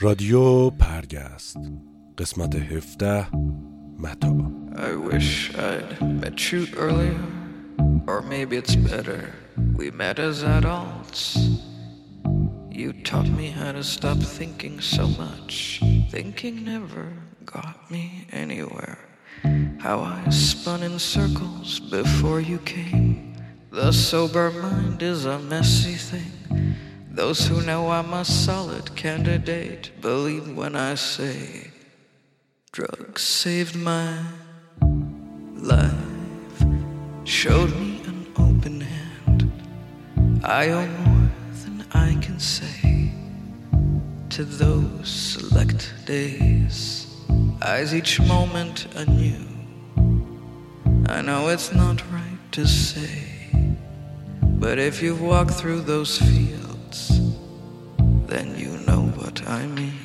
رادیو پرگست قسمت 17 متا I wish I'd met you earlier, or maybe it's better we met as adults. You taught me how to stop thinking so much. Thinking never got me anywhere. How I spun in circles before you came. The sober mind is a messy thing. Those who know I'm a solid candidate believe when I say drugs saved my life, showed me an open hand. I owe more than I can say to those select days. Eyes each moment anew. I know it's not right to say, but if you've walked through those fields, then you know what I mean.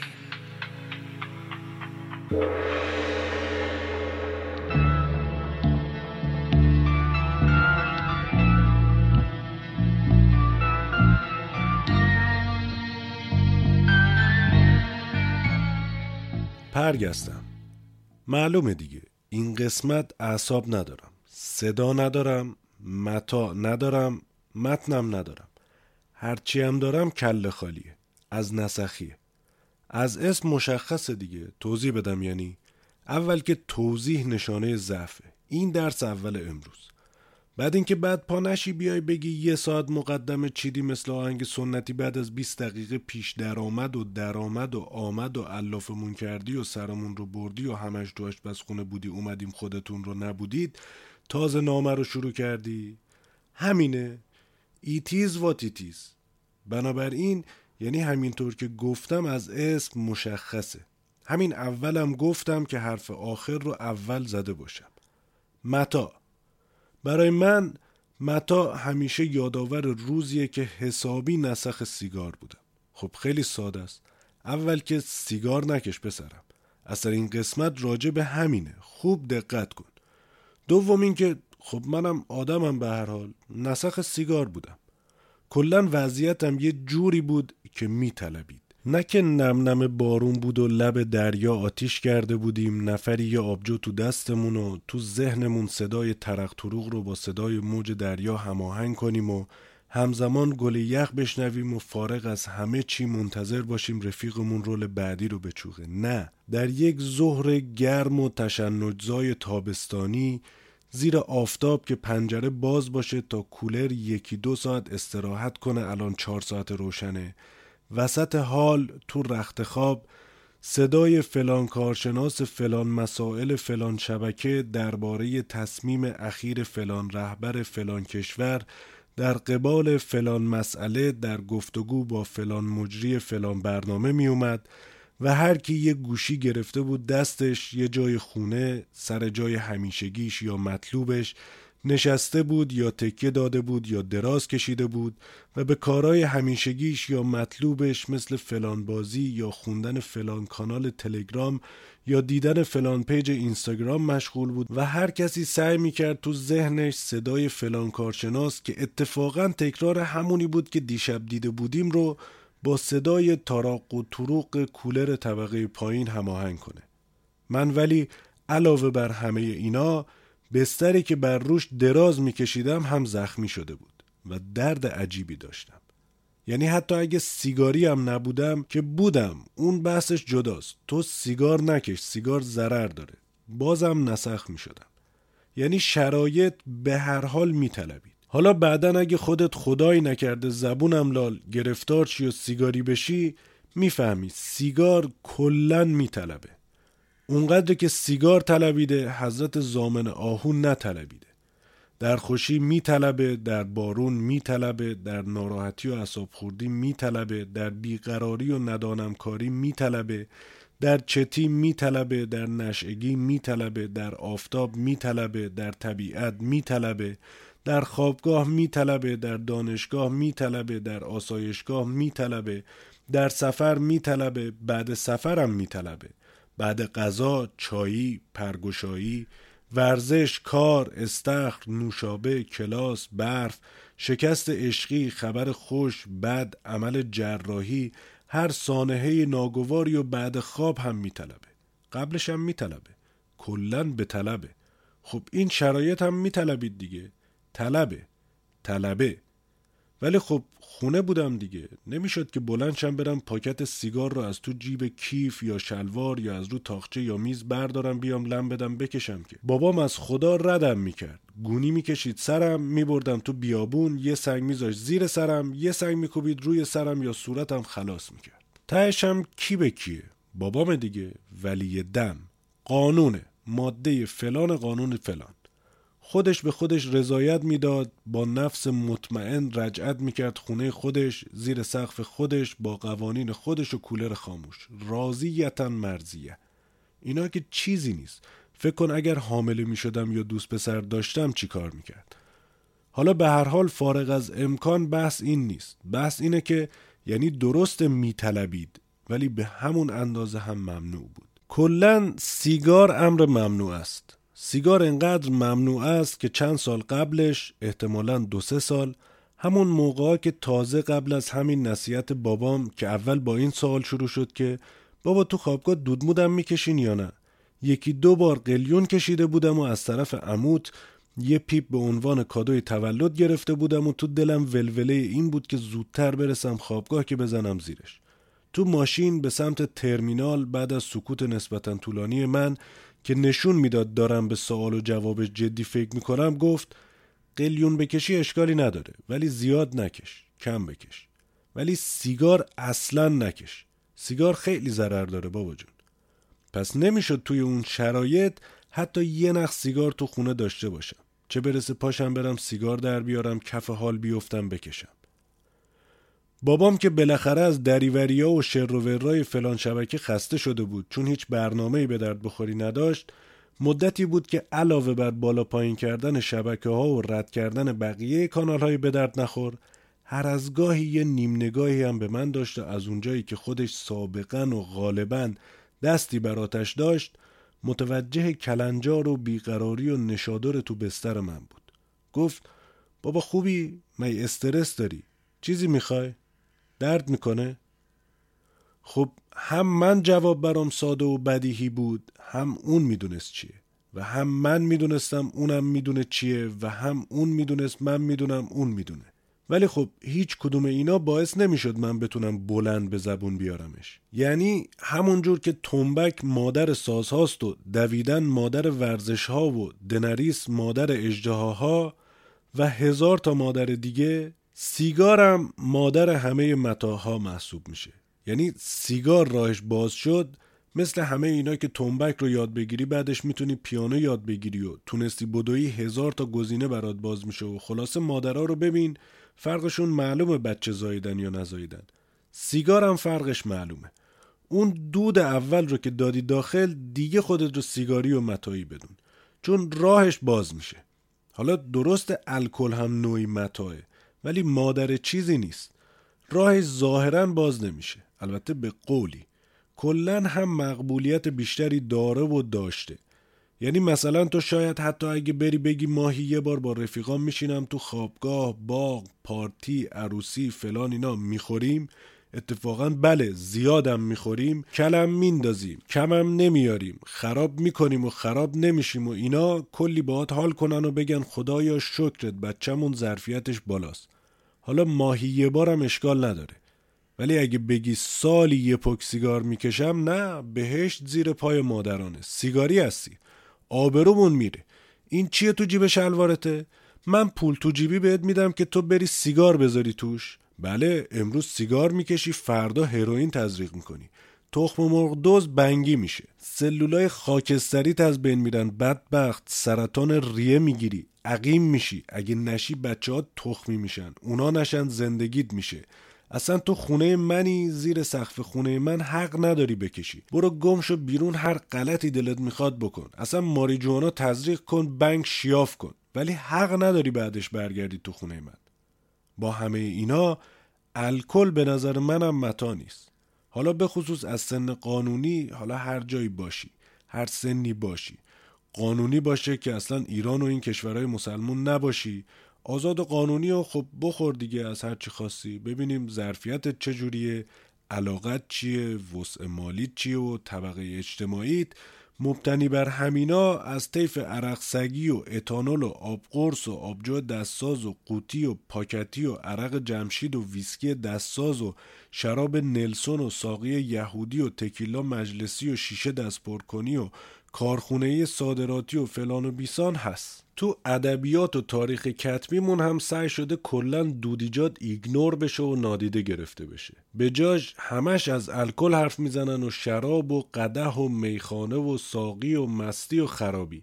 پرگستم. معلومه دیگه. این قسمت اعصاب ندارم. صدا ندارم متا ندارم متنم ندارم. هرچی هم دارم کله خالیه. از نسخیه از اسم مشخصه دیگه توضیح بدم یعنی اول که توضیح نشانه ضعفه این درس اول امروز. بعد اینکه بعد پا نشی بیای بگی یه ساعت مقدمه چیدی مثل آهنگ سنتی بعد از 20 دقیقه پیش درآمد و درآمد و آمد و علافمون کردی و سرمون رو بردی و همش تو آشپزخونه بودی اومدیم خودتون رو نبودید تازه نامه رو شروع کردی. همینه. ایتیز و تیتیز بنابراین یعنی همینطور که گفتم از اسم مشخصه. همین اولم گفتم که حرف آخر رو اول زده باشم. متا. برای من متا همیشه یادآور روزیه که حسابی نسخ سیگار بودم. خب خیلی ساده است. اول که سیگار نکش پسرم. اصلا این قسمت راجع به همینه. خوب دقت کن. دوم اینکه خب منم آدمم به هر حال. نسخ سیگار بودم. کلا وضعیتم یه جوری بود که میطلبید. نه که نم نم بارون بود و لب دریا آتیش کرده بودیم نفری یه آبجو تو دستمون و تو ذهنمون صدای ترق تروغ رو با صدای موج دریا هماهنگ کنیم و همزمان گل یخ بشنویم و فارغ از همه چی منتظر باشیم رفیقمون رول بعدی رو بچوغه. نه در یک ظهر گرم و تشنجزای تابستانی زیر آفتاب که پنجره باز باشه تا کولر یکی دو ساعت استراحت کنه الان چهار ساعت روشنه. وسط حال تو رخت خواب صدای فلان کارشناس فلان مسائل فلان شبکه درباره تصمیم اخیر فلان رهبر فلان کشور در قبال فلان مسئله در گفتگو با فلان مجری فلان برنامه می اومد و هر کی یه گوشی گرفته بود دستش یه جای خونه سر جای همیشگیش یا مطلوبش نشسته بود یا تکیه داده بود یا دراز کشیده بود و به کارهای همیشگیش یا مطلوبش مثل فلان بازی یا خوندن فلان کانال تلگرام یا دیدن فلان پیج اینستاگرام مشغول بود و هر کسی سعی می‌کرد تو ذهنش صدای فلان کارشناس که اتفاقا تکرار همونی بود که دیشب دیده بودیم رو با صدای تاراق و طروق کولر طبقه پایین هماهنگ کنه. من ولی علاوه بر همه اینا بستری که بر روش دراز میکشیدم هم زخمی شده بود و درد عجیبی داشتم. یعنی حتی اگه سیگاری هم نبودم که بودم اون بحثش جداست. تو سیگار نکش سیگار ضرر داره. بازم نسخ می‌شدم. یعنی شرایط به هر حال میطلبید حالا بعدا اگه خودت خدایی نکرده زبونم لال گرفتار چی و سیگاری بشی می‌فهمی سیگار کلا میطلبه. اونقدر که سیگار طلبیده حضرت زامن آهون نطلبیده. در خوشی میطلبه در بارون میطلبه در ناراحتی و اصاب خوردی میطلبه در بیقراری و ندانمکاری میطلبه در چتی میطلبه در نشعگی میطلبه در آفتاب میطلبه در طبیعت میطلبه. در خوابگاه میطلبه در دانشگاه میطلبه در آسایشگاه میطلبه در سفر میطلبه بعد سفرم میطلبه. بعد غذا چایی پرگشایی ورزش کار استخر نوشابه کلاس برف شکست عشقی خبر خوش بد عمل جراحی هر سانحه ناگواری و بعد خواب هم میطلبه. قبلش هم میطلبه. کلا به طلبه. خب این شرایط هم میطلبید دیگه. طلبه طلبه. ولی خب خونه بودم دیگه. نمی‌شد که بلندشم برم پاکت سیگار رو از تو جیب کیف یا شلوار یا از رو تاخچه یا میز بردارم بیام لم بدم بکشم که. بابام از خدا ردم می‌کرد. گونی می‌کشید سرم میبردم تو بیابون یه سنگ میذاش زیر سرم یه سنگ میکوبید روی سرم یا صورتم خلاص می‌کرد. تهشم کی به کیه؟ بابام دیگه ولی دم. قانونه ماده فلان قانون فلان. خودش به خودش رضایت می‌داد با نفس مطمئن رجعت می‌کرد خونه خودش زیر سقف خودش با قوانین خودش و کولر خاموش. راضیتا مرزیه اینا که چیزی نیست. فکر کن اگر حامله می‌شدم یا دوست پسر داشتم چی کار می‌کرد؟ حالا به هر حال فارغ از امکان بحث این نیست. بحث اینه که یعنی درست میطلبید ولی به همون اندازه هم ممنوع بود. کلا سیگار امر ممنوع است. سیگار انقدر ممنوع است که چند سال قبلش احتمالا دو سه سال همون موقع که تازه قبل از همین نصیحت بابام که اول با این سوال شروع شد که بابا تو خوابگاه دودمودم می‌کشین یا نه؟ یکی دو بار قلیون کشیده بودم و از طرف عموت یه پیپ به عنوان کادوی تولد گرفته بودم و تو دلم ولوله این بود که زودتر برسم خوابگاه که بزنم زیرش. تو ماشین به سمت ترمینال بعد از سکوت نسبتا طولانی من که نشون می‌داد دارم به سوال و جوابش جدی فکر می‌کنم گفت قلیون بکشی اشکالی نداره ولی زیاد نکش کم بکش. ولی سیگار اصلا نکش. سیگار خیلی ضرر داره بابا جون. پس نمی‌شد توی اون شرایط حتی یه نخ سیگار تو خونه داشته باشم. چه برسه پاشم برم سیگار در بیارم کف حال بیفتم بکشم. بابام که بالاخره از دریوریا و شر و فلان شبکه خسته شده بود چون هیچ برنامه‌ای به درد بخوری نداشت مدتی بود که علاوه بر بالا پایین کردن شبکه ها و رد کردن بقیه کانال های به درد نخور هر از گاهی یه نیم نگاهی هم به من داشت و از اونجایی که خودش سابقا و غالبا دستی بر آتش داشت متوجه کلنجار و بیقراری و نشادر تو بستر من بود. گفت بابا خوبی؟ می استرس داری؟ چیزی می‌خوای؟ درد می‌کنه؟ خب هم من جواب برام ساده و بدیهی بود هم اون می‌دونست چیه و هم من می‌دونستم اونم می‌دونه چیه و هم اون می‌دونست من می‌دونم اون می‌دونه. ولی خب هیچ کدوم اینا باعث نمی‌شد من بتونم بلند به زبون بیارمش. یعنی همونجور که تنبک مادر سازهاست و دویدن مادر ورزش ها و دنریس مادر اجدهاها و هزار تا مادر دیگه سیگارم مادر همه متاها محسوب میشه. یعنی سیگار راهش باز شد مثل همه اینا که تنبک رو یاد بگیری بعدش می‌تونی پیانو یاد بگیری و تونستی بدوی هزار تا گزینه برات باز میشه و خلاصه مادرها رو ببین فرقشون معلومه بچه زاییدن یا نزاییدن. سیگارم فرقش معلومه. اون دود اول رو که دادی داخل دیگه خودت رو سیگاری و متایی بدون. چون راهش باز میشه. حالا درست الکل هم نوعی متاه ولی مادر چیزی نیست. راه ظاهرا باز نمیشه. البته به قولی. کلا هم مقبولیت بیشتری داره و داشته. یعنی مثلا تو شاید حتی اگه بری بگی ماهی یه بار با رفیقام میشینم تو خوابگاه باغ پارتی عروسی فلان اینا می‌خوریم اتفاقا بله زیادم می‌خوریم کلم میندازیم کمم نمیاریم خراب می‌کنیم و خراب نمیشیم و اینا کلی باهات حال کنن و بگن خدایا شکرت بچهمون ظرفیتش بالاست. حالا ماهی یه بارم اشکال نداره. ولی اگه بگی سالی یه پک سیگار می‌کشم نه بهشت زیر پای مادرانه. سیگاری هستی. آبرومون میره. این چیه تو جیب شلوارته؟ من پول تو جیبی بهت میدم که تو بری سیگار بذاری توش. بله امروز سیگار می‌کشی فردا هروئین تزریق می‌کنی. تخم مرغ دوز بنگی میشه. سلولای خاکستریت از بین میرن. بدبخت سرطان ریه می‌گیری. عقیم میشی. اگه نشی بچه ها تخمی میشن. اونا نشن زندگیت میشه. اصلا تو خونه منی زیر سقف خونه من حق نداری بکشی. برو گمشو بیرون هر غلطی دلت می‌خواد بکن. اصلا ماری جوانا تزریق کن بنگ شیاف کن. ولی حق نداری بعدش برگردی تو خونه من. با همه اینا الکل به نظر منم متا نیست. حالا به خصوص از سن قانونی حالا هر جایی باشی هر سنی باشی. قانونی باشه که اصلا ایران و این کشورهای مسلمون نباشی. آزاد و قانونی و خب بخور دیگه از هر چی خواستی. ببینیم ظرفیتت چجوریه علاقت چیه وسع مالی چیه و طبقه اجتماعیت. مبتنی بر همینا از طیف عرق سگی و اتانول و آبقرص و آبجو دستساز و قوطی و پاکتی و عرق جمشید و ویسکی دستساز و شراب نلسون و ساقی یهودی و تکیلا مجلسی و شیشه دست کنی و کارخونه صادراتی و فلان و بیسار هست. تو ادبیات و تاریخ کتبیمون هم سعی شده کلا دودیجات ignore بشه و نادیده گرفته بشه. به جاش همش از الکل حرف می‌زنن و شراب و قدح و میخانه و ساقی و مستی و خرابی.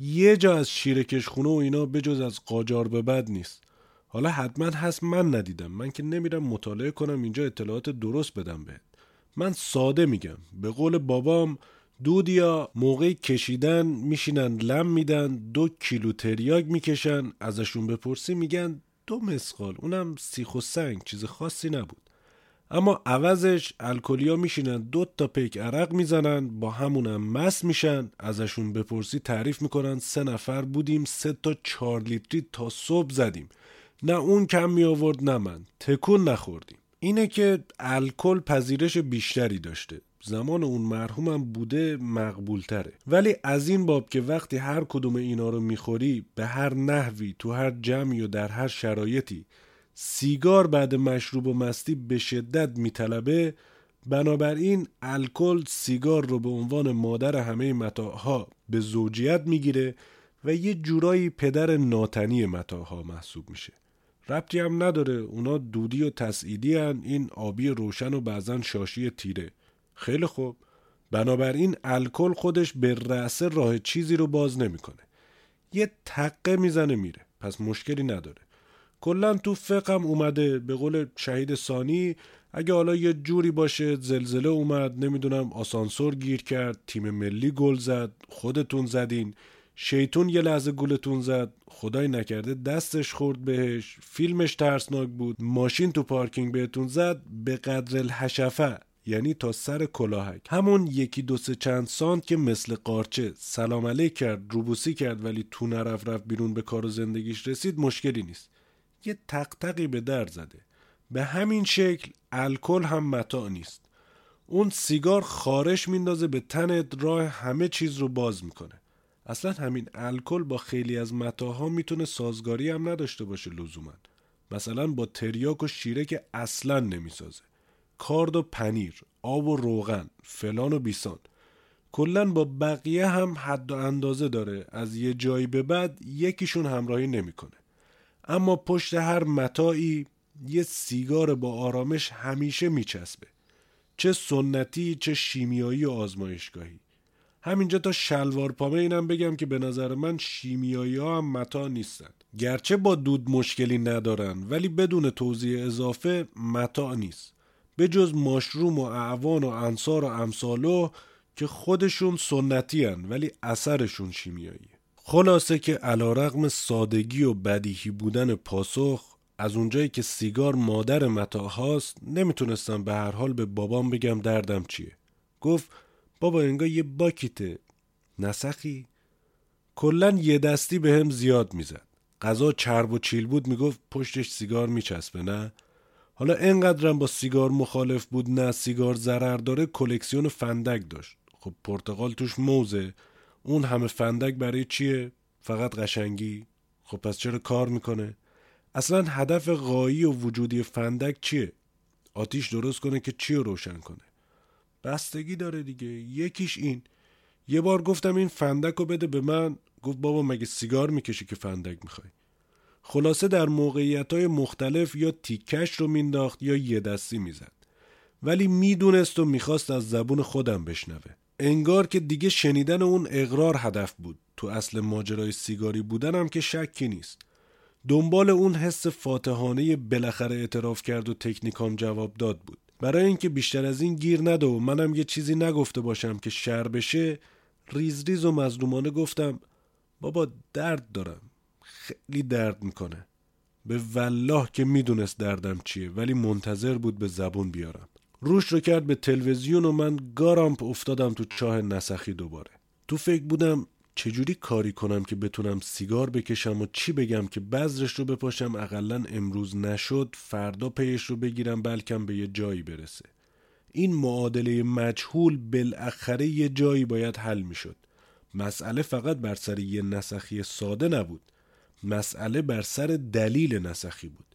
یه جا از شیرکش خونه و اینا بجز از قاجار به بد نیست. حالا حتما هست من ندیدم. من که نمیرم مطالعه کنم اینجا اطلاعات درست بدم بهت. من ساده میگم. به قول بابام دودیا موقع کشیدن میشینن لم میدن دو کیلو تریاگ می‌کشن ازشون بپرسی میگن دو مسقال. اونم سیخ و سنگ چیز خاصی نبود. اما عوضش الکلیا میشینن دو تا پیک عرق می‌زنن با همونم مس میشن ازشون بپرسی تعریف می‌کنن سه نفر بودیم سه تا چهار لیتری تا صبح زدیم. نه اون کم می آورد نه من. تکون نخوردیم. اینه که الکل پذیرش بیشتری داشته. زمان اون مرحومم بوده مقبول تره ولی از این باب که وقتی هر کدوم اینا رو می‌خوری به هر نحوی تو هر جمعی و در هر شرایطی سیگار بعد مشروب و مستی به شدت میطلبه. بنابراین الکل سیگار رو به عنوان مادر همه متاعها به زوجیت می‌گیره و یه جورایی پدر ناتنی متاعها محسوب میشه. ربطی هم نداره اونا دودی و تسعیدی هن این آبی روشن و بعضا شاشی تیره. خیلی خوب. بنابراین الکل خودش به رأسه راه چیزی رو باز نمی‌کنه. یه تقه می‌زنه میره. پس مشکلی نداره. کلا تو فقم اومده به قول شهید ثانی اگه حالا یه جوری باشه زلزله اومد نمی‌دونم آسانسور گیر کرد تیم ملی گل زد خودتون زدین شیطون یه لحظه گولتون زد خدای نکرده دستش خورد بهش فیلمش ترسناک بود ماشین تو پارکینگ بهتون زد به قدر الحشفه. یعنی تا سر کلاهک. همون یکی دو سه چند سانت که مثل قارچه. سلام علیک کرد روبوسی کرد ولی تو نرف رفت بیرون به کار و زندگیش رسید مشکلی نیست. یه تقتقی به در زده. به همین شکل الکل هم متاع نیست. اون سیگار خارش میندازه به تنت راه همه چیز رو باز می‌کنه. اصلا همین الکل با خیلی از متاها می‌تونه سازگاری هم نداشته باشه لزوما. مثلا با تریاک و شیره که اصلا نمی‌سازه. کارد و پنیر آب و روغن فلان و بیسان. کلا با بقیه هم حد و اندازه داره. از یه جایی به بعد یکیشون همراهی نمی‌کنه. اما پشت هر متاعی یه سیگار با آرامش همیشه میچسبه. چه سنتی چه شیمیایی و آزمایشگاهی. همینجا تا شلوار پامه اینم بگم که به نظر من شیمیایی ها هم متا نیستن. گرچه با دود مشکلی ندارن ولی بدون توضیح اضافه متا نیست. به جز ماشروم و اعوان و انصار و امثالو که خودشون سنتی هن ولی اثرشون شیمیایی. خلاصه که علا رقم سادگی و بدیهی بودن پاسخ از اونجایی که سیگار مادر متا هاست نمی‌تونستم به هر حال به بابام بگم دردم چیه. گفت بابا انگار یه باکیته. نسخی کلا یه دستی به هم زیاد می‌زد. غذا چرب و چیل بود می‌گفت پشتش سیگار میچسبه نه؟ حالا انقدرم با سیگار مخالف بود نه سیگار ضرر داره کلکسیون فندک داشت. خب پرتغال توش موزه. اون همه فندک برای چیه؟ فقط قشنگی؟ خب پس چرا کار می‌کنه؟ اصلا هدف غایی و وجودی فندک چیه؟ آتیش درست کنه که چی رو روشن کنه. بستگی داره دیگه. یکیش این. یه بار گفتم این فندک رو بده به من. گفت بابا مگه سیگار می‌کشی که فندک می‌خوای؟ خلاصه در موقعیت های مختلف یا تیکش رو مینداخت یا یه دستی می‌زد. ولی می‌دونست و می‌خواست از زبون خودم بشنوه. انگار که دیگه شنیدن اون اقرار هدف بود. تو اصل ماجرای سیگاری بودنم که شکی نیست. دنبال اون حس فاتحانه بالاخره اعتراف کرد و تکنیکام جواب داد بود. برای اینکه بیشتر از این گیر نده و منم یه چیزی نگفته باشم که شر بشه ریز ریز و مظلومانه گفتم بابا درد دارم. خیلی درد می‌کنه. به والله که می‌دونست دردم چیه ولی منتظر بود به زبون بیارم. روش رو کرد به تلویزیون و من گارامپ افتادم تو چاه نسخی دوباره. تو فکر بودم چجوری کاری کنم که بتونم سیگار بکشم و چی بگم که بذرش رو بپاشم اقلا امروز نشد فردا پیش رو بگیرم بلکم به یه جایی برسه. این معادله مجهول بالاخره یه جایی باید حل می‌شد. مسئله فقط بر سر یه نسخی ساده نبود. مسئله بر سر دلیل نسخی بود.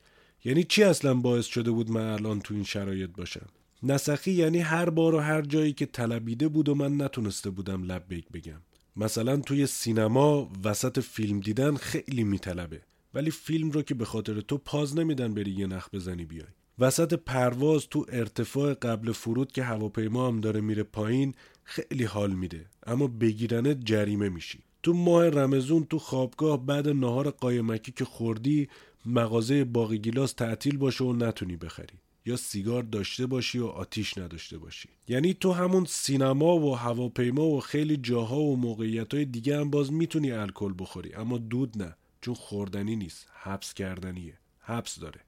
یعنی چی اصلا باعث شده بود من الان تو این شرایط باشم؟ نسخی یعنی هر بار و هر جایی که طلبیده بود و من نتونسته بودم لبیک بگم. مثلا توی سینما وسط فیلم دیدن خیلی میطلبه ولی فیلم رو که به خاطر تو پاز نمیدن بری یه نخ بزنی بیای. وسط پرواز تو ارتفاع قبل فرود که هواپیما هم داره میره پایین خیلی حال میده اما بگیرنت جریمه میشی. تو ماه رمزون تو خوابگاه بعد نهار قایمکی که خوردی مغازه باقی گیلاس تعطیل باشه و نتونی بخری. یا سیگار داشته باشی و آتیش نداشته باشی. یعنی تو همون سینما و هواپیما و خیلی جاها و موقعیت های دیگه هم باز می‌تونی الکل بخوری. اما دود نه چون خوردنی نیست حبس کردنیه. حبس داره.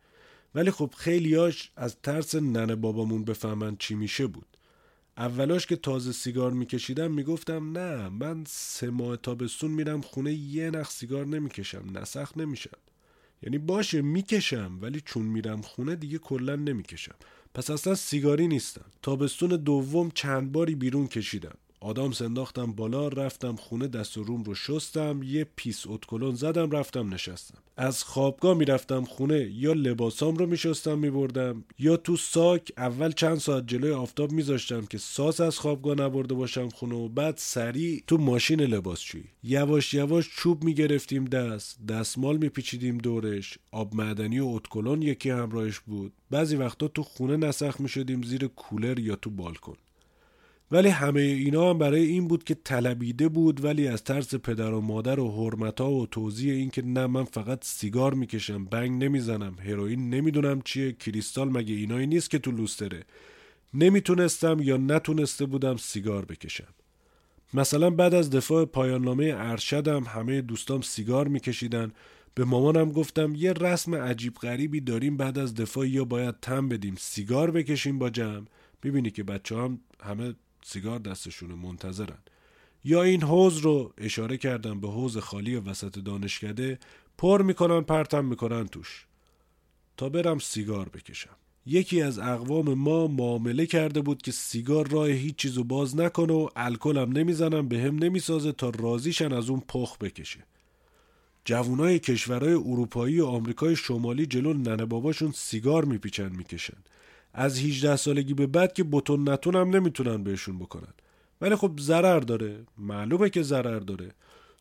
ولی خب خیلیاش از ترس ننه بابامون بفهمن چی میشه بود. اولاش که تازه سیگار میکشیدم می‌گفتم نه من سه ماه تابستون میرم خونه یه نخ سیگار نمی‌کشم نسخ نمیشم. یعنی باشه می‌کشم ولی چون میرم خونه دیگه کلا نمی‌کشم. پس اصلا سیگاری نیستم. تابستون دوم چند باری بیرون کشیدم. آدامس انداختم بالا رفتم خونه دست و روم رو شستم یه پیس ادکلن زدم رفتم نشستم. از خوابگاه می‌رفتم خونه یا لباسام رو میشستم میبردم یا تو ساک اول چند ساعت جلوی آفتاب میذاشتم که ساس از خوابگاه نبرده باشم خونه و بعد سریع تو ماشین لباسشویی یواش یواش چوب می‌گرفتیم دست دستمال میپیچیدیم دورش آب معدنی و اتکلون یکی همراهش بود. بعضی وقتا تو خونه نسخ می‌شدیم زیر کولر یا تو بالکن. ولی همه اینا هم برای این بود که طلبیده بود ولی از ترس پدر و مادر و حرمتا و توضیح این که نه من فقط سیگار می‌کشم بنگ نمی‌زنم هروئین نمی‌دونم چیه کریستال مگه اینایی نیست که تو لوستره؟ نمی‌تونستم یا نتونسته بودم سیگار بکشم. مثلا بعد از دفاع پایان ارشدم همه دوستام سیگار میکشیدن. به مامانم گفتم یه رسم عجیب غریبی داریم بعد از دفاع یا باید تم بدیم سیگار بکشیم با جمع. ببینی که بچه هم همه سیگار دستشونه منتظرن. یا این حوز رو اشاره کردم به حوز خالی وسط دانشکده پر می‌کنن پرتم می‌کنن توش. تا برم سیگار بکشم. یکی از اقوام ما معامله کرده بود که سیگار راه هیچ چیزو باز نکنه و الکلم نمی‌زنم به هم نمی‌سازه تا راضیشن از اون پخ بکشه. جوانای کشورهای اروپایی و آمریکای شمالی جلو ننه باباشون سیگار میپیچن می‌کشن. از 18 سالگی به بعد که بتون نتون هم نمی‌تونن بهشون بکنن. ولی خب ضرر داره. معلومه که ضرر داره.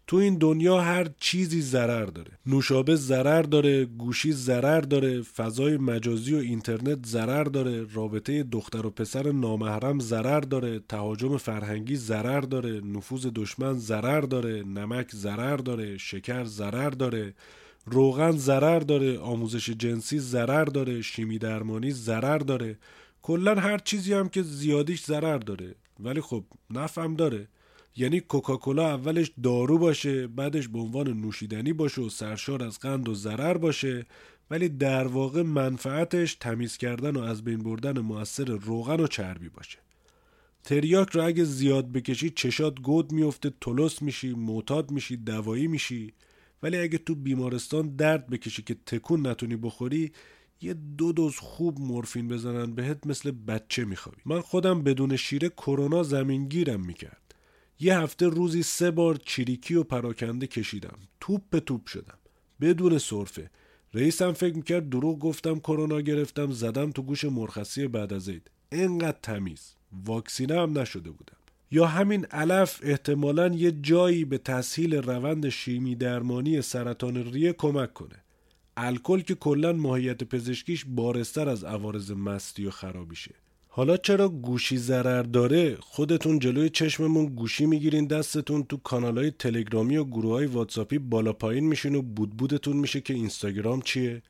تو این دنیا هر چیزی ضرر داره. نوشابه ضرر داره گوشی ضرر داره فضای مجازی و اینترنت ضرر داره رابطه دختر و پسر نامحرم ضرر داره تهاجم فرهنگی ضرر داره نفوذ دشمن ضرر داره نمک ضرر داره شکر ضرر داره. روغن ضرر داره آموزش جنسی ضرر داره شیمی درمانی ضرر داره. کلا هر چیزی هم که زیادیش ضرر داره. ولی خب نفهم داره. یعنی کوکاکولا اولش دارو باشه بعدش به عنوان نوشیدنی باشه و سرشار از قند و ضرر باشه. ولی در واقع منفعتش تمیز کردن و از بین بردن موثر روغن و چربی باشه. تریاک رو اگه زیاد بکشی چشات گود میفته تلس میشی معتاد میشی دوایی میشی. ولی اگه تو بیمارستان درد بکشی که تکون نتونی بخوری یه دو دوز خوب مورفین بزنن بهت مثل بچه میخوابی. من خودم بدون شیره کرونا زمینگیرم می‌کرد. یه هفته روزی سه بار چیریکی و پراکنده کشیدم. توپ به توپ شدم. بدون صرفه. رئیسم فکر می‌کرد دروغ گفتم کرونا گرفتم زدم تو گوش مرخصی بعد از عید. انقدر تمیز. واکسینه هم نشده بودم. یا همین علف احتمالا یه جایی به تسهیل روند شیمی درمانی سرطان ریه کمک کنه. الکل که کلا ماهیت پزشکیش بارستر از عوارض مستی و خرابیشه. حالا چرا گوشی ضرر داره؟ خودتون جلوی چشممون گوشی می‌گیرین دستتون تو کانالهای تلگرامی و گروه های واتساپی بالا پایین میشین و بودبودتون میشه که اینستاگرام چیه؟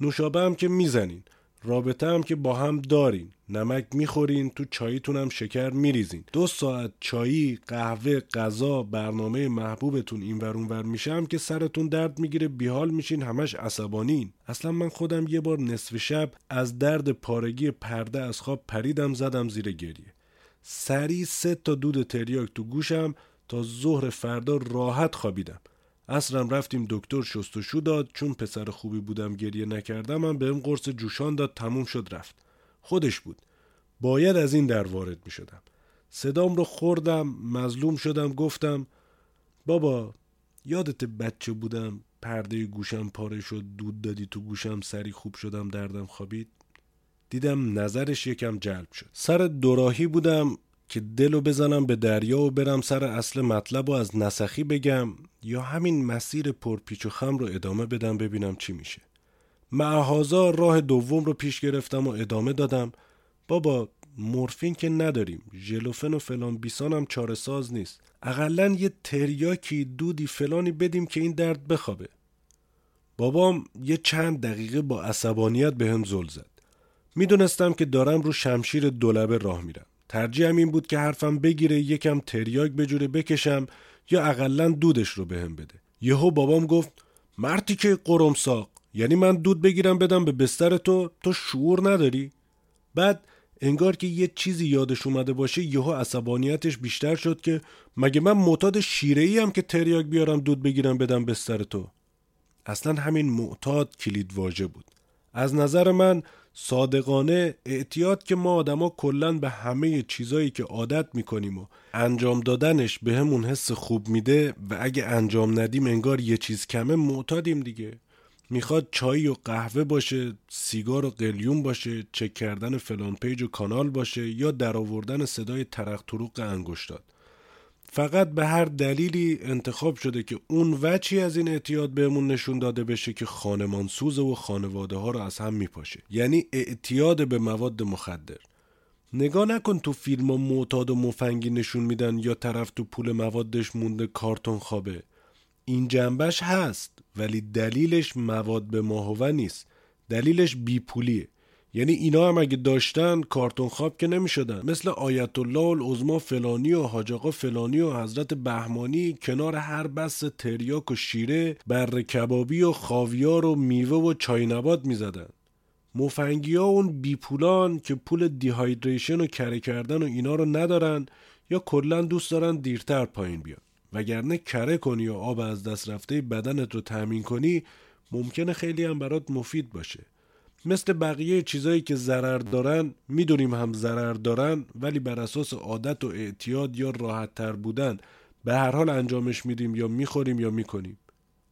نوشابه هم که می‌زنین. رابطه هم که با هم دارین. نمک می‌خورین تو چاییتون هم شکر میریزین. دو ساعت چایی قهوه غذا برنامه محبوبتون این ور ور میشه هم که سرتون درد می‌گیره بیحال میشین همش عصبانین. اصلا من خودم یه بار نصف شب از درد پارگی پرده از خواب پریدم زدم زیر گریه. سری سه تا دود تریاک تو گوشم تا ظهر فردا راحت خوابیدم. اصرم رفتیم دکتر شستشو داد چون پسر خوبی بودم گریه نکردم من بهم قرص جوشان داد تموم شد رفت. خودش بود. باید از این در وارد می شدم صدام رو خوردم مظلوم شدم گفتم بابا یادت بچه بودم پرده گوشم پاره شد دود دادی تو گوشم سری خوب شدم دردم خوابید؟ دیدم نظرش یکم جلب شد. سر دوراهی بودم که دلو بزنم به دریا و برم سر اصل مطلب و از نسخی بگم یا همین مسیر پرپیچ و خم رو ادامه بدم ببینم چی میشه. معهازا راه دوم رو پیش گرفتم و ادامه دادم. بابا مورفین که نداریم. ژلوفن و فلان بیسان هم چاره ساز نیست. اقلا یه تریاکی دودی فلانی بدیم که این درد بخوابه. بابام یه چند دقیقه با عصبانیت به هم زل زد. می‌دونستم که دارم رو شمشیر دولبه راه میرم. ترجیحم این بود که حرفم بگیره یکم تریاک بجوره بکشم یا اقلا دودش رو بهم به بده. یهو بابام گفت مرتی که قرمساق یعنی من دود بگیرم بدم به بستر تو تو شعور نداری؟ بعد انگار که یه چیزی یادش اومده باشه یهو عصبانیتش بیشتر شد که مگه من معتاد شیره ای هم که تریاک بیارم دود بگیرم بدم بستر تو؟ اصلا همین معتاد کلید واژه بود. از نظر من صادقانه اعتیاد که ما آدما کلا به همه چیزایی که عادت می‌کنیم و انجام دادنش به همون حس خوب میده و اگه انجام ندیم انگار یه چیز کمه معتادیم دیگه. می‌خواد چای و قهوه باشه سیگار و قلیون باشه چک کردن فلان پیج و کانال باشه یا درآوردن صدای ترق تروق انگشتات. فقط به هر دلیلی انتخاب شده که اون وچی از این اعتیاد بهمون نشون داده بشه که خانمان سوزه و خانواده ها رو از هم میپاشه. یعنی اعتیاد به مواد مخدر. نگاه نکن تو فیلم ها معتاد و مفنگی نشون میدن یا طرف تو پول موادش مونده کارتون خوابه. این جنبش هست ولی دلیلش مواد به ماهوه نیست. دلیلش بیپولیه. یعنی اینا هم اگه داشتن کارتون خواب که نمی شدن مثل آیت الله العظما فلانی و حاج فلانی و حضرت بهمانی کنار هر بس تریاک و شیره بر کبابی و خاویار و میوه و چای نبات می زدن. مفنگی ها اون بیپولان که پول دیهایدریشن و کره کردن و اینا رو ندارن یا کلا دوست دارن دیرتر پایین بیان. وگرنه کره کنی و آب از دست رفته بدنت رو تأمین کنی ممکنه خیلی هم برات مفید باشه. مثل بقیه چیزایی که ضرر دارن می‌دونیم هم ضرر دارن ولی بر اساس عادت و اعتیاد یا راحت تر بودن به هر حال انجامش میدیم یا می‌خوریم یا می‌کنیم.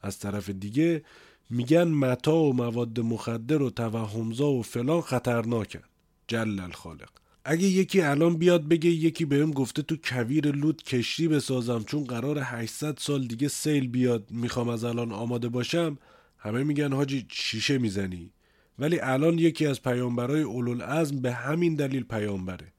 از طرف دیگه میگن متا و مواد مخدر و توهمزا و فلان خطرناکن. جل الخالق. اگه یکی الان بیاد بگه یکی بهم گفته تو کویر لود کشتی بسازم چون قرار 800 سال دیگه سیل بیاد می‌خوام از الان آماده باشم همه میگن حاجی شیشه می‌زنی. ولی الان یکی از پیامبرای اولوالعزم به همین دلیل پیامبره.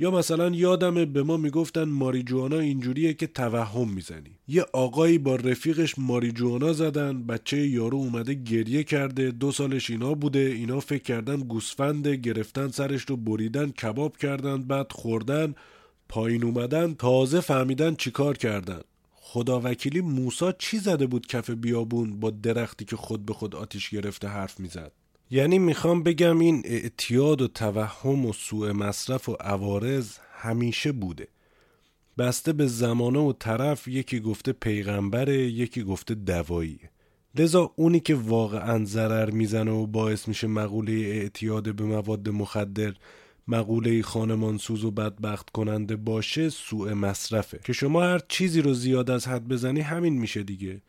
یا مثلا یادمه به ما می‌گفتن ماریجوانا اینجوریه که توهم می‌زنی. یه آقایی با رفیقش ماریجوانا زدن بچه یارو اومده گریه کرده دو سالش اینا بوده اینا فکر کردن گوسفنده گرفتن سرش رو بریدن کباب کردن بعد خوردن پایین اومدن تازه فهمیدن چیکار کردن. خدا وکیلی موسا چی زده بود کف بیابون با درختی که خود به خود آتیش گرفته حرف می‌زد؟ یعنی می‌خوام بگم این اعتیاد و توهم و سوء مصرف و عوارض همیشه بوده. بسته به زمانه و طرف یکی گفته پیغمبره یکی گفته دوایی. لذا اونی که واقعا ضرر می‌زنه و باعث میشه مقوله اعتیاد به مواد مخدر مقوله خانمانسوز و بدبخت کننده باشه سوء مصرفه. که شما هر چیزی رو زیاد از حد بزنی همین میشه دیگه.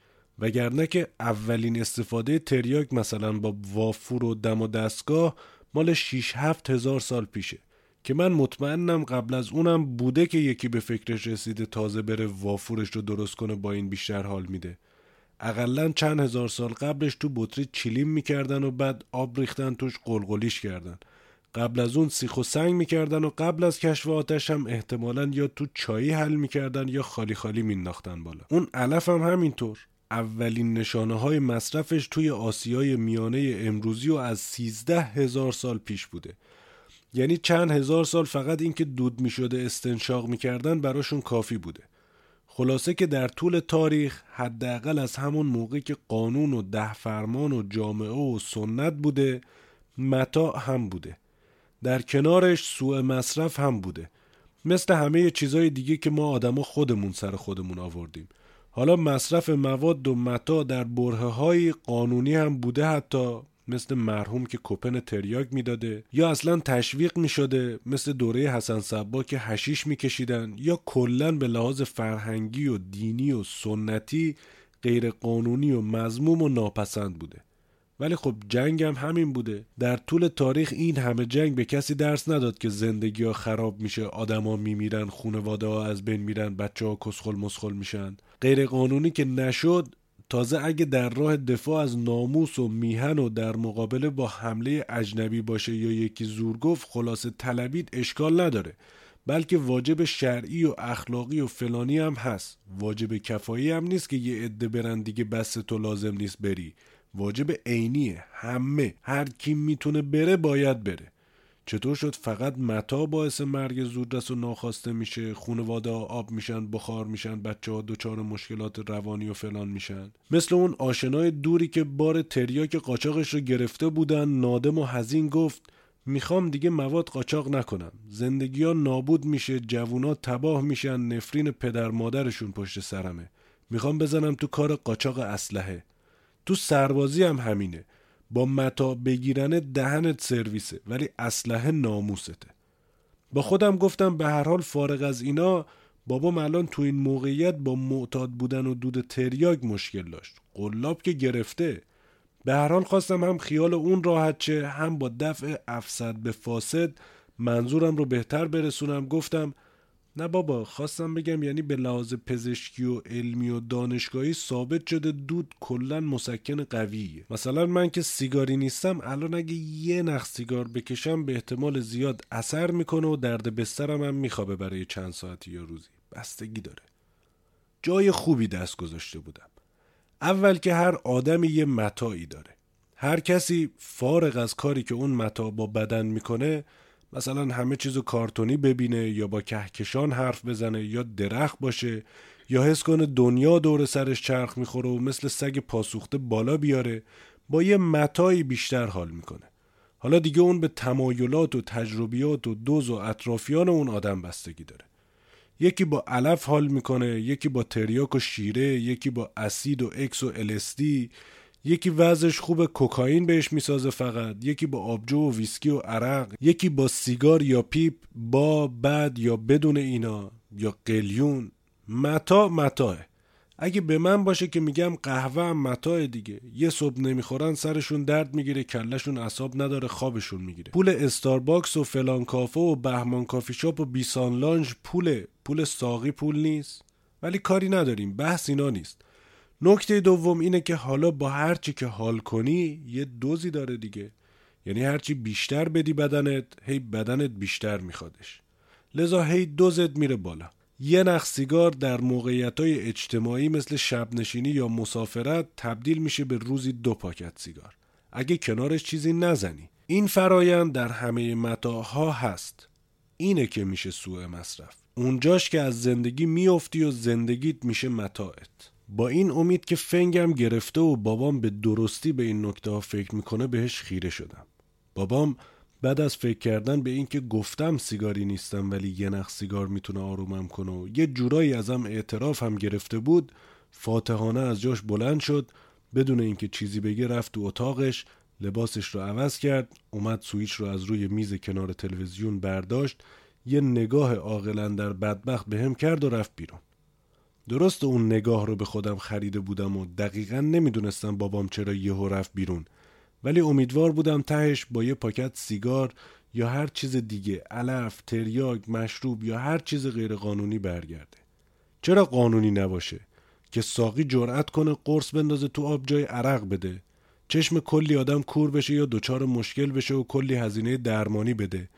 وگرنه که اولین استفاده تریاک مثلا با وافور و دم و دستگاه مال 6 7 هزار سال پیشه. که من مطمئنم قبل از اونم بوده که یکی به فکرش رسیده تازه بره وافورش رو درست کنه با این بیشتر حال میده. اقلا چند هزار سال قبلش تو بطری چیلیم می‌کردن و بعد آب ریختن توش قلقلیش کردن. قبل از اون سیخ و سنگ می‌کردن و قبل از کشف آتش هم احتمالا یا تو چایی حل می‌کردن یا خالی خالی مینداختن بالا. اون علف هم همینطور. اولین نشانه های مصرفش توی آسیای میانه امروزی و از سیزده هزار سال پیش بوده. یعنی چند هزار سال فقط اینکه دود می شده استنشاق می‌کردن براشون کافی بوده. خلاصه که در طول تاریخ حداقل از همون موقع که قانون و ده فرمان و جامعه و سنت بوده متا هم بوده. در کنارش سوء مصرف هم بوده. مثل همه چیزای دیگه که ما آدما خودمون سر خودمون آوردیم. حالا مصرف مواد و متا در بره های قانونی هم بوده حتی مثل مرحوم که کپن تریاک می‌داده یا اصلا تشویق می‌شده مثل دوره حسن صبا که هشیش میکشیدن یا کلا به لحاظ فرهنگی و دینی و سنتی غیر قانونی و مزموم و ناپسند بوده. ولی خب جنگ هم همین بوده. در طول تاریخ این همه جنگ به کسی درس نداد که زندگی ها خراب میشه آدما میمیرن خونواده ها از بین میرن بچه ها کسخل مسخل میشن. غیر قانونی که نشد تازه اگه در راه دفاع از ناموس و میهن و در مقابله با حمله اجنبی باشه یا یکی زور گفت خلاصه طلبید اشکال نداره. بلکه واجب شرعی و اخلاقی و فلانی هم هست. واجب کفایی هم نیست که یه عده برن دیگه بس تو لازم نیست بری. واجب عینیه. همه هر کی می‌تونه بره باید بره. چطور شد فقط متا باعث مرگ زودرس و ناخواسته میشه خونواده ها آب میشن بخار میشن بچه ها دچار مشکلات روانی و فلان میشن؟ مثل اون آشنای دوری که بار تریاک قاچاقش رو گرفته بودن نادم و حزین گفت می‌خوام دیگه مواد قاچاق نکنم. زندگی ها نابود میشه جوونا تباه میشن نفرین پدر مادرشون پشت سرمه. می‌خوام بزنم تو کار قاچاق اسلحه. تو سربازی هم همینه. با متا بگیرن دهنت سرویسه ولی اسلحه ناموسته. با خودم گفتم به هر حال فارغ از اینا بابام الان تو این موقعیت با معتاد بودن و دود تریاک مشکل داشت. قلاب که گرفته. به هر حال خواستم هم خیال اون راحت چه هم با دفع افسد به فاسد منظورم رو بهتر برسونم. گفتم نه بابا خواستم بگم یعنی به لحاظ پزشکی و علمی و دانشگاهی ثابت شده دود کلا مسکن قویه. مثلا من که سیگاری نیستم الان اگه یه نخ سیگار بکشم به احتمال زیاد اثر می‌کنه و درد بسترم هم میخوابه برای چند ساعتی یا روزی. بستگی داره. جای خوبی دست گذاشته بودم. اول که هر آدمی یه متاعی داره. هر کسی فارغ از کاری که اون متا با بدن می‌کنه مثلا همه چیزو کارتونی ببینه یا با کهکشان حرف بزنه یا درخت باشه یا حس کنه دنیا دور سرش چرخ می‌خوره و مثل سگ پاسوخته بالا بیاره با یه متاعی بیشتر حال می‌کنه. حالا دیگه اون به تمایلات و تجربیات و دوز و اطرافیان اون آدم بستگی داره. یکی با علف حال می‌کنه یکی با تریاک و شیره یکی با اسید و اکس و ال‌اس‌دی یکی وضعش خوب کوکائین بهش می‌سازه فقط. یکی با آبجو و ویسکی و عرق. یکی با سیگار یا پیپ با بد یا بدون اینا. یا قلیون. متاع متاعه اگه به من باشه که میگم قهوه هم متاعه دیگه. یه صبح نمی‌خورن سرشون درد می‌گیره کلشون اعصاب نداره خوابشون می‌گیره. پول استارباکس و فلان کافه و بهمان کافی شاپ و بیسار lounge پوله. پول ساقی پول نیست. ولی کاری نداریم. بحث اینا نیست. نکته دوم اینه که حالا با هرچی که حال کنی یه دوزی داره دیگه. یعنی هرچی بیشتر بدی بدنت هی بدنت بیشتر میخوادش. لذا هی دوزت میره بالا. یه نخ سیگار در موقعیت های اجتماعی مثل شبنشینی یا مسافرت تبدیل میشه به روزی دو پاکت سیگار. اگه کنارش چیزی نزنی. این فرایند در همه متاها هست. اینه که میشه سوء مصرف. اونجاش که از زندگی میافتی و زندگیت میشه متاعت. با این امید که فنگم گرفته و بابام به درستی به این نکته ها فکر می‌کنه بهش خیره شدم. بابام بعد از فکر کردن به اینکه گفتم سیگاری نیستم ولی یه نخ سیگار می‌تونه آرومم کنه و یه جورایی ازم اعتراف هم گرفته بود فاتحانه از جاش بلند شد بدون اینکه چیزی بگه رفت تو اتاقش لباسش رو عوض کرد اومد سویچ رو از روی میز کنار تلویزیون برداشت یه نگاه عاقلا در بدبخت بهم کرد و رفت بیرون. درست اون نگاه رو به خودم خریده بودم و دقیقا نمی‌دونستم بابام چرا یهو رفت بیرون. ولی امیدوار بودم تهش با یه پاکت سیگار یا هر چیز دیگه علف، تریاک، مشروب یا هر چیز غیر قانونی برگرده. چرا قانونی نباشه؟ که ساقی جرأت کنه قرص بندازه تو آب جای عرق بده. چشم کلی آدم کور بشه یا دچار مشکل بشه و کلی هزینه درمانی بده.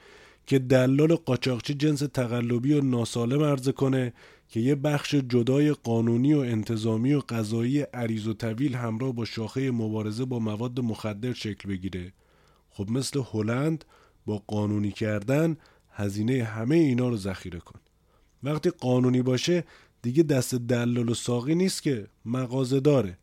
که دلال قاچاقچی جنس تقلبی و ناسالم عرضه کنه که یه بخش جدای قانونی و انتظامی و قضایی عریض و طویل همراه با شاخه مبارزه با مواد مخدر شکل بگیره. خب مثل هلند با قانونی کردن هزینه همه اینا رو ذخیره کن. وقتی قانونی باشه دیگه دست دلال و ساقی نیست که. مغازه داره.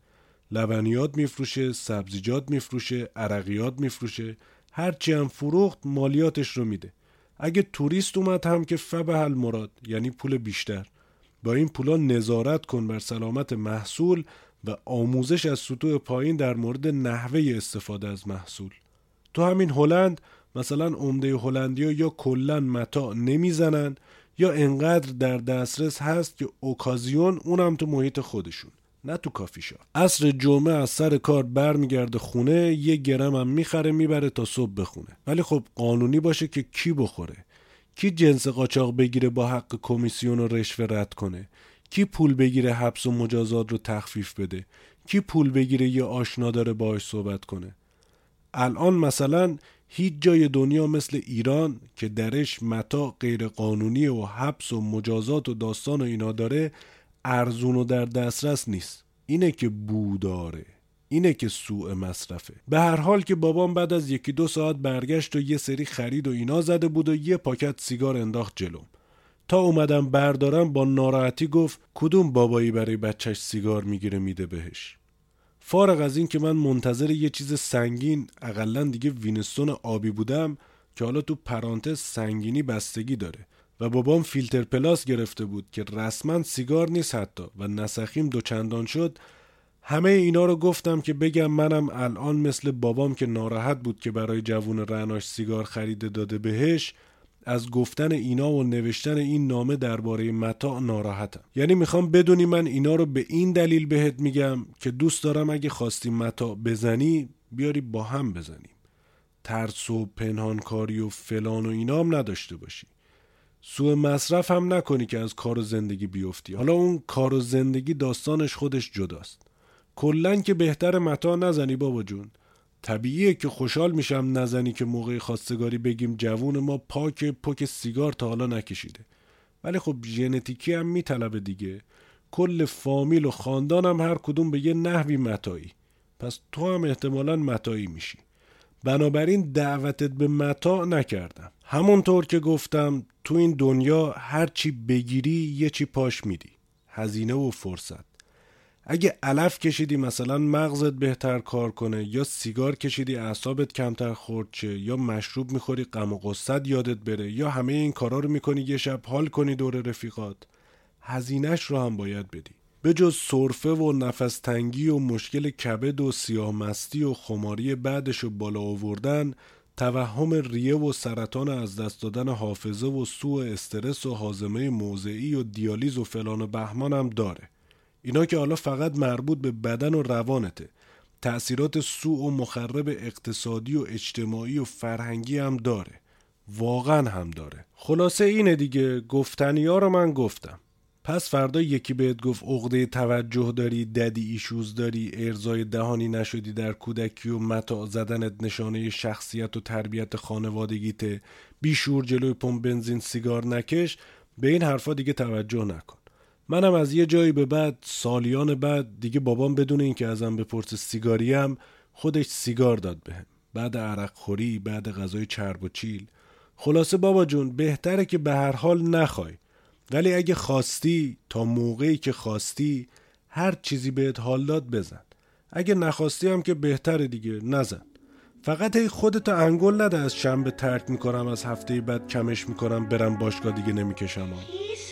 لبنیات میفروشه سبزیجات میفروشه عرقیات میفروشه. هرچی هم فروخت مالیاتش رو میده. اگه توریست اومد هم که فبه مراد یعنی پول بیشتر. با این پولا نظارت کن بر سلامت محصول و آموزش از سطوح پایین در مورد نحوه استفاده از محصول. تو همین هلند مثلا عمده هلندیا یا کلا متا نمی‌زنن یا انقدر در دسترس هست که اوکازیون اونم تو محیط خودشون نه تو کافی شاپ عصر جمعه از سر کار برمیگرده خونه یه گرم هم می‌خره می‌بره تا صبح بخونه. ولی خب قانونی باشه که کی بخوره؟ کی جنس قاچاق بگیره با حق کمیسیون و رشوه رد کنه؟ کی پول بگیره حبس و مجازات رو تخفیف بده؟ کی پول بگیره یه آشنا داره باهاش صحبت کنه؟ الان مثلا هیچ جای دنیا مثل ایران که درش متا غیر قانونی و حبس و مجازات و داستان و اینا داره ارزون و در دسترس نیست. اینه که بو داره اینه که سوء مصرفه. به هر حال که بابام بعد از یکی دو ساعت برگشت و یه سری خرید و اینا زده بود و یه پاکت سیگار انداخت جلوم. تا اومدم بردارم با ناراحتی گفت کدوم بابایی برای بچهش سیگار می‌گیره میده بهش؟ فارغ از این که من منتظر یه چیز سنگین اقلا دیگه وینستون آبی بودم که حالا تو پرانتز سنگینی بستگی داره و بابام فیلتر پلاس گرفته بود که رسما سیگار نیست حتی و نسخیم دوچندان شد همه اینا رو گفتم که بگم منم الان مثل بابام که ناراحت بود که برای جوون رعناش سیگار خریده داده بهش از گفتن اینا و نوشتن این نامه درباره متا ناراحتم. یعنی می‌خوام بدونی من اینا رو به این دلیل بهت میگم که دوست دارم اگه خواستی متا بزنی بیاری با هم بزنیم. ترس و پنهانکاری و فلان و اینا هم نداشته باشی. سوء مصرف هم نکنی که از کار و زندگی بیفتی. حالا اون کار و زندگی داستانش خودش جداست. کلا که بهتر متا نزنی بابا جون. طبیعیه که خوشحال میشم نزنی که موقع خواستگاری بگیم جوون ما پاک پک سیگار تا حالا نکشیده. ولی خب ژنتیکی هم میطلبه دیگه. کل فامیل و خاندانم هر کدوم به یه نحوی متایی. پس تو هم احتمالا متایی میشی. بنابراین دعوتت به متا نکردم. همونطور که گفتم تو این دنیا هر چی بگیری یه چی پاش میدی. هزینه و فرصت. اگه علف کشیدی مثلا مغزت بهتر کار کنه یا سیگار کشیدی اعصابت کمتر خورد چه یا مشروب می‌خوری غم و قصت یادت بره یا همه این کارا رو می‌کنی یه شب حال کنی دور رفیقات هزینهش رو هم باید بدی. به جز صرفه و نفس تنگی و مشکل کبد و سیاه مستی و خماری بعدش رو بالا آوردن توهم ریه و سرطان از دست دادن حافظه و سوء استرس و حازمه موضعی و دیالیز و فلان و بهمان هم داره. اینا که حالا فقط مربوط به بدن و روانته. تأثیرات سوء و مخرب اقتصادی و اجتماعی و فرهنگی هم داره. واقعا هم داره. خلاصه اینه دیگه گفتنی ها رو من گفتم. پس فردا یکی بهت گفت عقده توجه داری ددی ایشوز داری ارزای دهانی نشدی در کودکی و متا زدنت نشانه شخصیت و تربیت خانوادگیته. بیشور جلوی پمپ بنزین سیگار نکش. به این حرفا دیگه توجه نکن. منم از یه جایی به بعد سالیان بعد دیگه بابام بدون اینکه ازم بپرسه سیگاریم خودش سیگار داد بهم. بعد عرق خوری بعد غذای چرب و چیل. خلاصه بابا جون بهتره که به هر حال نخوای. ولی اگه خواستی تا موقعی که خواستی هر چیزی بهت حال داد بزن. اگه نخواستی هم که بهتره دیگه نزن. فقط ای خودتو انگل نده از شنبه ترک می‌کنم از هفته بعد کمش می‌کنم برم باشگاه دیگه نمی‌کشم. fucking